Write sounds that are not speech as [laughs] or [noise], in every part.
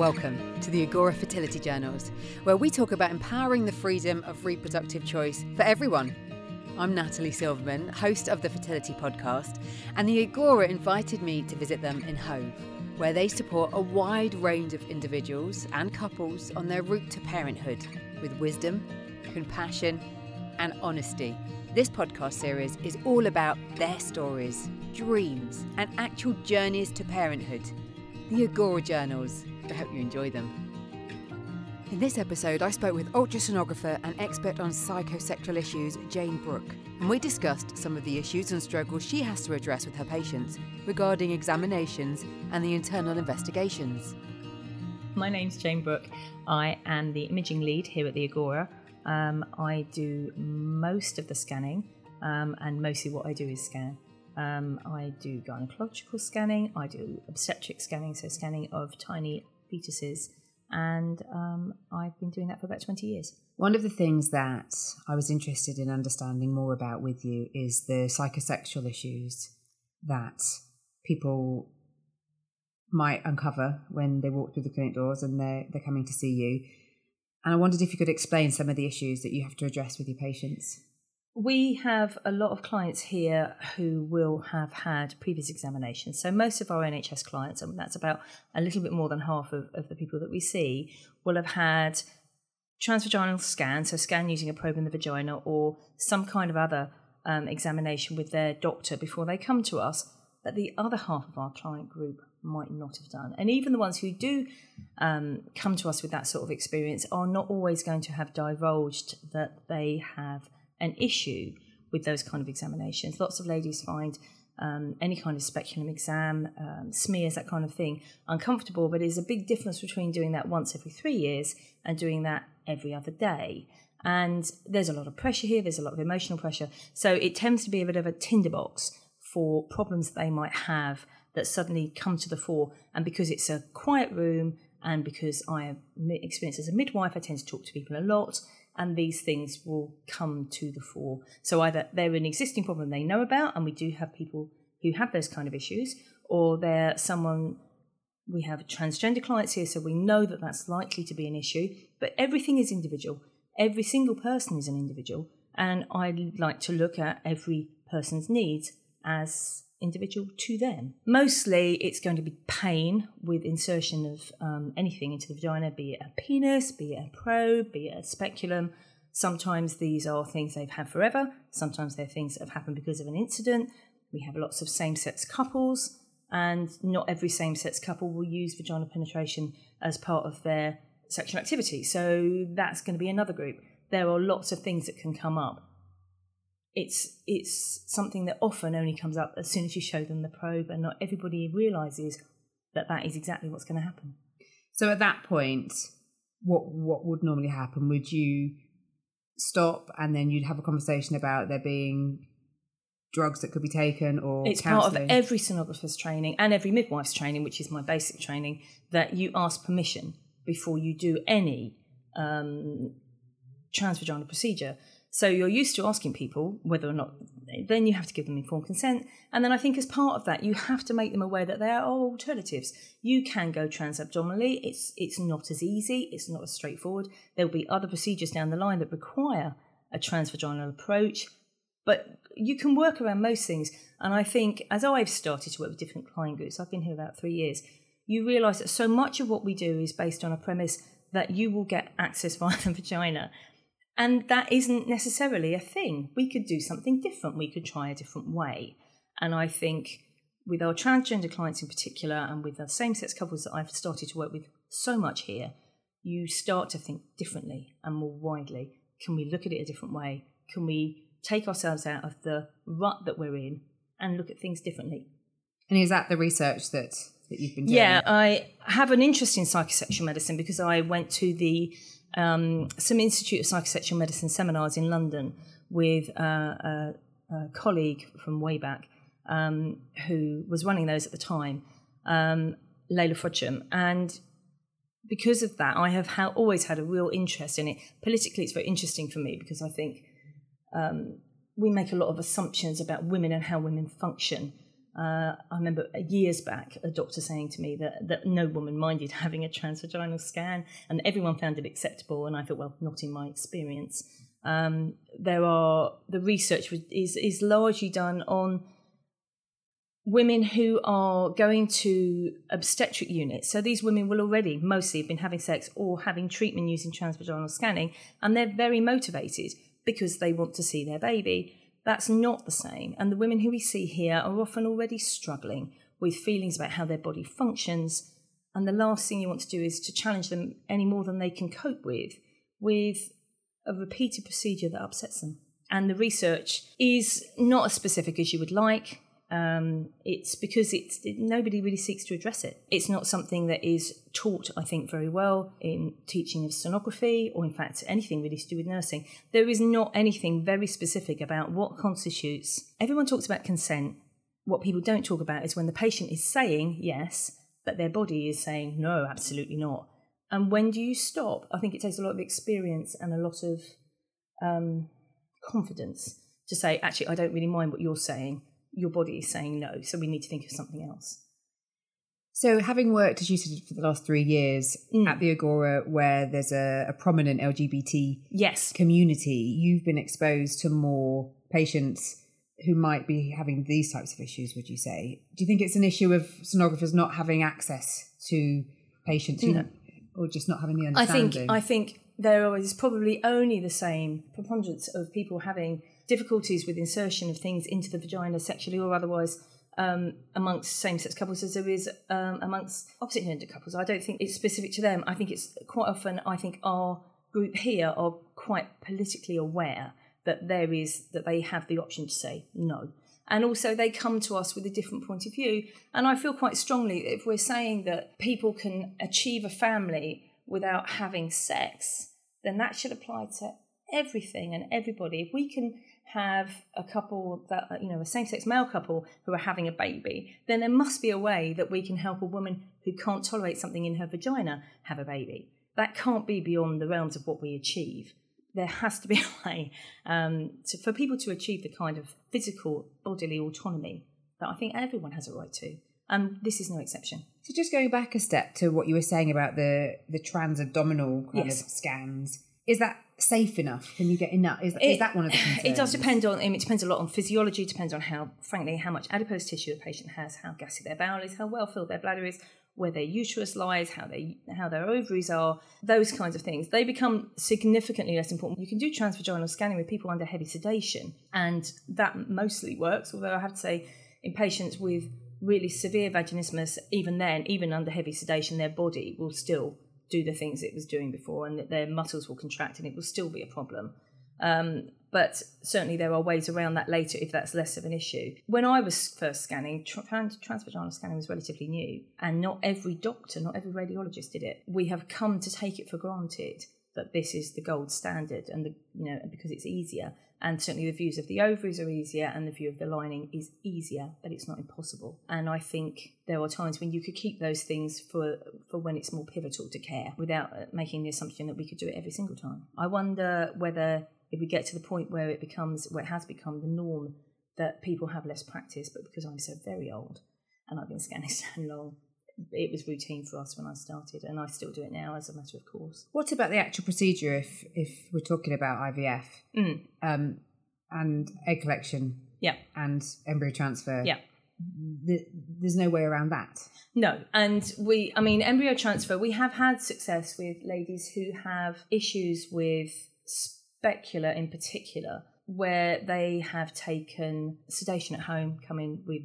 Welcome to the Agora Fertility Journeys, where we talk about empowering the freedom of reproductive choice for everyone. I'm Natalie Silverman, host of the Fertility Podcast, and the Agora invited me to visit them in Hove, where they support a wide range of individuals and couples on their route to parenthood with wisdom, compassion, and honesty. This podcast series is all about their stories, dreams, and actual journeys to parenthood. The Agora Journeys I hope you enjoy them. In this episode, I spoke with ultrasonographer and expert on psychosexual issues, Jane Brooke, and we discussed some of the issues and struggles she has to address with her patients regarding examinations and the internal investigations. My name's Jane Brooke. I am the imaging lead here at the Agora. Um, I do most of the scanning, um, and mostly what I do is scan. Um, I do gynecological scanning, I do obstetric scanning, so scanning of tiny fetuses, and um, I've been doing that for about 20 years. One of the things that I was interested in understanding more about with you is the psychosexual issues that people might uncover when they walk through the clinic doors and they're, they're coming to see you. And I wondered if you could explain some of the issues that you have to address with your patients. We have a lot of clients here who will have had previous examinations. So, most of our NHS clients, and that's about a little bit more than half of, of the people that we see, will have had transvaginal scan, so scan using a probe in the vagina, or some kind of other um, examination with their doctor before they come to us, that the other half of our client group might not have done. And even the ones who do um, come to us with that sort of experience are not always going to have divulged that they have an issue with those kind of examinations. Lots of ladies find um, any kind of speculum exam, um, smears, that kind of thing, uncomfortable, but there's a big difference between doing that once every three years and doing that every other day. And there's a lot of pressure here, there's a lot of emotional pressure. So it tends to be a bit of a tinderbox for problems they might have that suddenly come to the fore. And because it's a quiet room and because I am experienced as a midwife, I tend to talk to people a lot and these things will come to the fore. So either they're an existing problem they know about, and we do have people who have those kind of issues, or they're someone we have transgender clients here, so we know that that's likely to be an issue. But everything is individual. Every single person is an individual, and I like to look at every person's needs as individual to them. Mostly it's going to be pain with insertion of um, anything into the vagina, be it a penis, be it a probe, be it a speculum. Sometimes these are things they've had forever, sometimes they're things that have happened because of an incident. We have lots of same sex couples, and not every same sex couple will use vaginal penetration as part of their sexual activity. So that's going to be another group. There are lots of things that can come up it's it's something that often only comes up as soon as you show them the probe, and not everybody realizes that that is exactly what's going to happen. So at that point, what what would normally happen? Would you stop and then you'd have a conversation about there being drugs that could be taken or it's counselling? part of every sonographer's training and every midwife's training which is my basic training that you ask permission before you do any um, transvaginal procedure so you're used to asking people whether or not, then you have to give them informed consent. And then I think as part of that, you have to make them aware that there are alternatives. You can go transabdominally. It's, it's not as easy. It's not as straightforward. There'll be other procedures down the line that require a transvaginal approach, but you can work around most things. And I think as I've started to work with different client groups, I've been here about three years, you realize that so much of what we do is based on a premise that you will get access via [laughs] the vagina and that isn't necessarily a thing. We could do something different. We could try a different way. And I think with our transgender clients in particular, and with the same sex couples that I've started to work with so much here, you start to think differently and more widely. Can we look at it a different way? Can we take ourselves out of the rut that we're in and look at things differently? And is that the research that, that you've been doing? Yeah, I have an interest in psychosexual medicine because I went to the um, some Institute of Psychosexual Medicine seminars in London with uh, a, a, colleague from way back um, who was running those at the time, um, Leila Frodsham. And because of that, I have ha- always had a real interest in it. Politically, it's very interesting for me because I think um, we make a lot of assumptions about women and how women function. Uh, I remember years back a doctor saying to me that, that no woman minded [laughs] having a transvaginal scan and everyone found it acceptable. And I thought, well, not in my experience. Um, there are the research is is largely done on women who are going to obstetric units. So these women will already mostly have been having sex or having treatment using transvaginal scanning, and they're very motivated because they want to see their baby. That's not the same. And the women who we see here are often already struggling with feelings about how their body functions. And the last thing you want to do is to challenge them any more than they can cope with, with a repeated procedure that upsets them. And the research is not as specific as you would like. Um, it's because it's it, nobody really seeks to address it. It's not something that is taught, I think, very well in teaching of sonography, or in fact anything really to do with nursing. There is not anything very specific about what constitutes. Everyone talks about consent. What people don't talk about is when the patient is saying yes, but their body is saying no, absolutely not. And when do you stop? I think it takes a lot of experience and a lot of um, confidence to say, actually, I don't really mind what you're saying. Your body is saying no, so we need to think of something else. So, having worked, as you said, for the last three years mm. at the Agora, where there's a, a, prominent LGBT yes community, you've been exposed to more patients who might be having these types of issues. Would you say? Do you think it's an issue of sonographers not having access to patients who, no or just not having the understanding? I think I think there is probably only the same preponderance of people having difficulties with insertion of things into the vagina sexually or otherwise um, amongst same-sex couples as there is um, amongst opposite-gender couples. I don't think it's specific to them. I think it's quite often. I think our group here are quite politically aware that there is that they have the option to say no and also they come to us with a different point of view. And I feel quite strongly that if we're saying that people can achieve a family without having sex, then that should apply to everything and everybody. If we can have a couple that you know a same-sex male couple who are having a baby, then there must be a way that we can help a woman who can't tolerate something in her vagina have a baby. That can't be beyond the realms of what we achieve there has to be [laughs] a way um, to, for people to achieve the kind of physical bodily autonomy that I think everyone has a right to. And this is no exception. So, just going back a step to what you were saying about the the trans-abdominal kind yes. of scans, is that safe enough? Can you get enough? Is, it, is that one of the concerns? [sighs] It does depend on. it depends a lot on physiology. Depends on how, frankly, how much adipose tissue a patient has, how gassy their bowel is, how well filled their bladder is, where their uterus lies, how they how their ovaries are, those kinds of things. They become significantly less important. You can do transvaginal scanning with people under heavy sedation, and that mostly works. Although I have to say, in patients with really severe vaginismus, even then, even under heavy sedation, their body will still do the things it was doing before, and that their muscles will contract, and it will still be a problem. Um, but certainly there are ways around that later if that's less of an issue. When I was first scanning, trans- transvaginal scanning was relatively new, and not every doctor, not every radiologist did it. We have come to take it for granted that this is the gold standard, and the, you know because it's easier. And certainly the views of the ovaries are easier, and the view of the lining is easier, but it's not impossible. And I think there are times when you could keep those things for for when it's more pivotal to care, without uh, making the assumption that we could do it every single time. I wonder whether if we get to the point where it becomes, where it has become the norm that people have less practice, but because I'm so very old and I've been scanning [laughs] so long, it was routine for us when I started, and I still do it now as a matter of course. What about the actual procedure if if we're talking about IVF mm. um, and egg collection? Yeah, and embryo transfer. Yeah, the, there's no way around that. No, and we, I mean, embryo transfer. We have had success with ladies who have issues with specular in particular, where they have taken sedation at home, come in with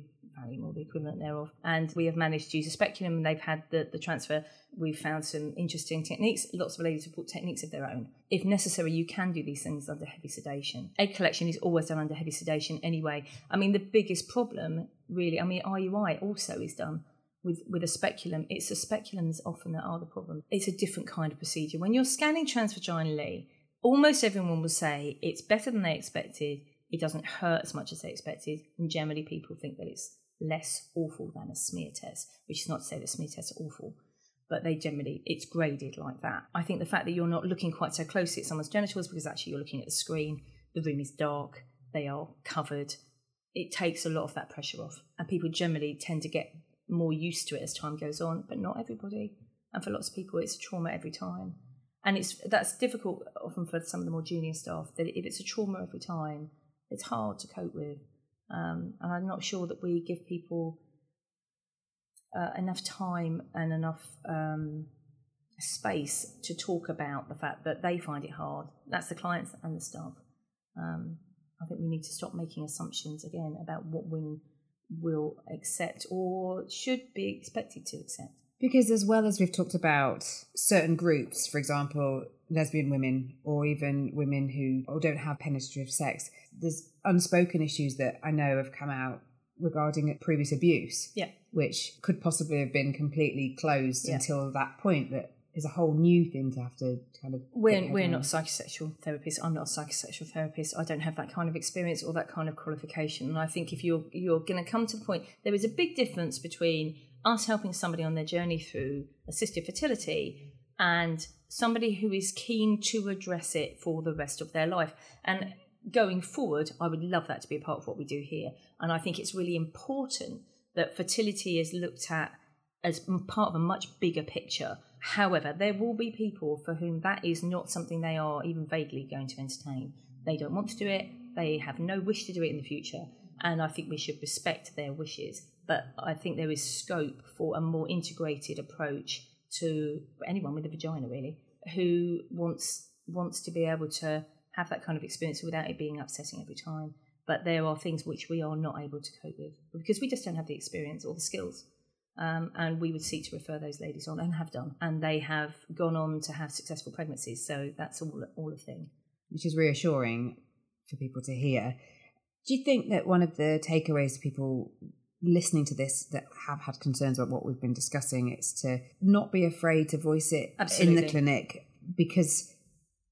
Or the equivalent thereof, and we have managed to use a speculum and they've had the, the transfer. We've found some interesting techniques. Lots of ladies have brought techniques of their own. If necessary, you can do these things under heavy sedation. Egg collection is always done under heavy sedation anyway. I mean, the biggest problem, really, I mean, IUI also is done with, with a speculum. It's the speculums often that are the problem. It's a different kind of procedure. When you're scanning transvaginally, almost everyone will say it's better than they expected. It doesn't hurt as much as they expected. And generally, people think that it's less awful than a smear test, which is not to say that smear tests are awful, but they generally, it's graded like that. I think the fact that you're not looking quite so closely at someone's genitals because actually you're looking at the screen, the room is dark, they are covered. It takes a lot of that pressure off, and people generally tend to get more used to it as time goes on, but not everybody. And for lots of people, it's a trauma every time. And it's that's difficult often for some of the more junior staff. That if it's a trauma every time, it's hard to cope with. Um, and I'm not sure that we give people uh, enough time and enough um, space to talk about the fact that they find it hard. That's the clients and the staff. Um, I think we need to stop making assumptions again about what we will accept or should be expected to accept. Because as well as we've talked about certain groups, for example, lesbian women or even women who don't have penetrative sex, there's unspoken issues that I know have come out regarding previous abuse. Yeah. Which could possibly have been completely closed Yeah. until that point that is a whole new thing to have to kind of We're, we're not psychosexual therapists. I'm not a psychosexual therapist. I don't have that kind of experience or that kind of qualification. And I think if you're you're going to come to the point, there is a big difference between us helping somebody on their journey through assisted fertility and somebody who is keen to address it for the rest of their life. And going forward, I would love that to be a part of what we do here. And I think it's really important that fertility is looked at as part of a much bigger picture. However, there will be people for whom that is not something they are even vaguely going to entertain. They don't want to do it, they have no wish to do it in the future, and I think we should respect their wishes. But I think there is scope for a more integrated approach to anyone with a vagina, really, who wants wants to be able to have that kind of experience without it being upsetting every time. But there are things which we are not able to cope with because we just don't have the experience or the skills um, and we would seek to refer those ladies on and have done, and they have gone on to have successful pregnancies. So that's all all a thing. which is reassuring for people to hear. Do you think that one of the takeaways to people listening to this that have had concerns about what we've been discussing is to not be afraid to voice it in the clinic because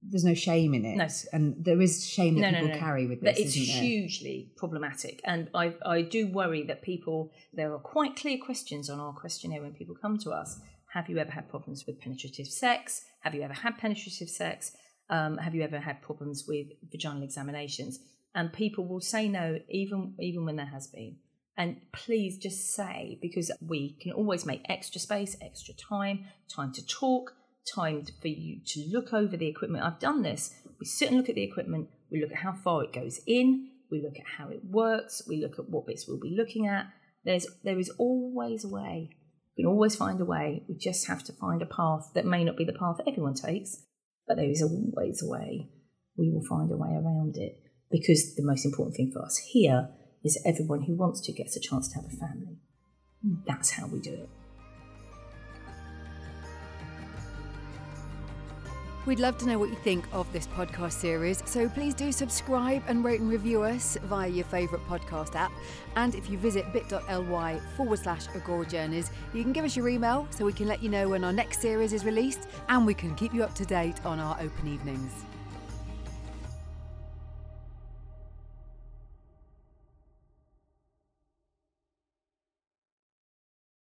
there's no shame in it, No. and there is shame that No, people no. carry with But this. it's isn't there? hugely problematic, and I I do worry that people there are quite clear questions on our questionnaire when people come to us. Have you ever had problems with penetrative sex? Have you ever had penetrative sex? Um, have you ever had problems with vaginal examinations? And people will say no, even even when there has been. And please just say because we can always make extra space, extra time, time to talk, time for you to look over the equipment. I've done this. We sit and look at the equipment. We look at how far it goes in. We look at how it works. We look at what bits we'll be looking at. There's there is always a way. We can always find a way. We just have to find a path that may not be the path that everyone takes, but there is always a way. We will find a way around it because the most important thing for us here is everyone who wants to gets a chance to have a family. That's how we do it. We'd love to know what you think of this podcast series, so please do subscribe and rate and review us via your favourite podcast app. And if you visit bit.ly forward slash Agora Journeys, you can give us your email so we can let you know when our next series is released and we can keep you up to date on our open evenings.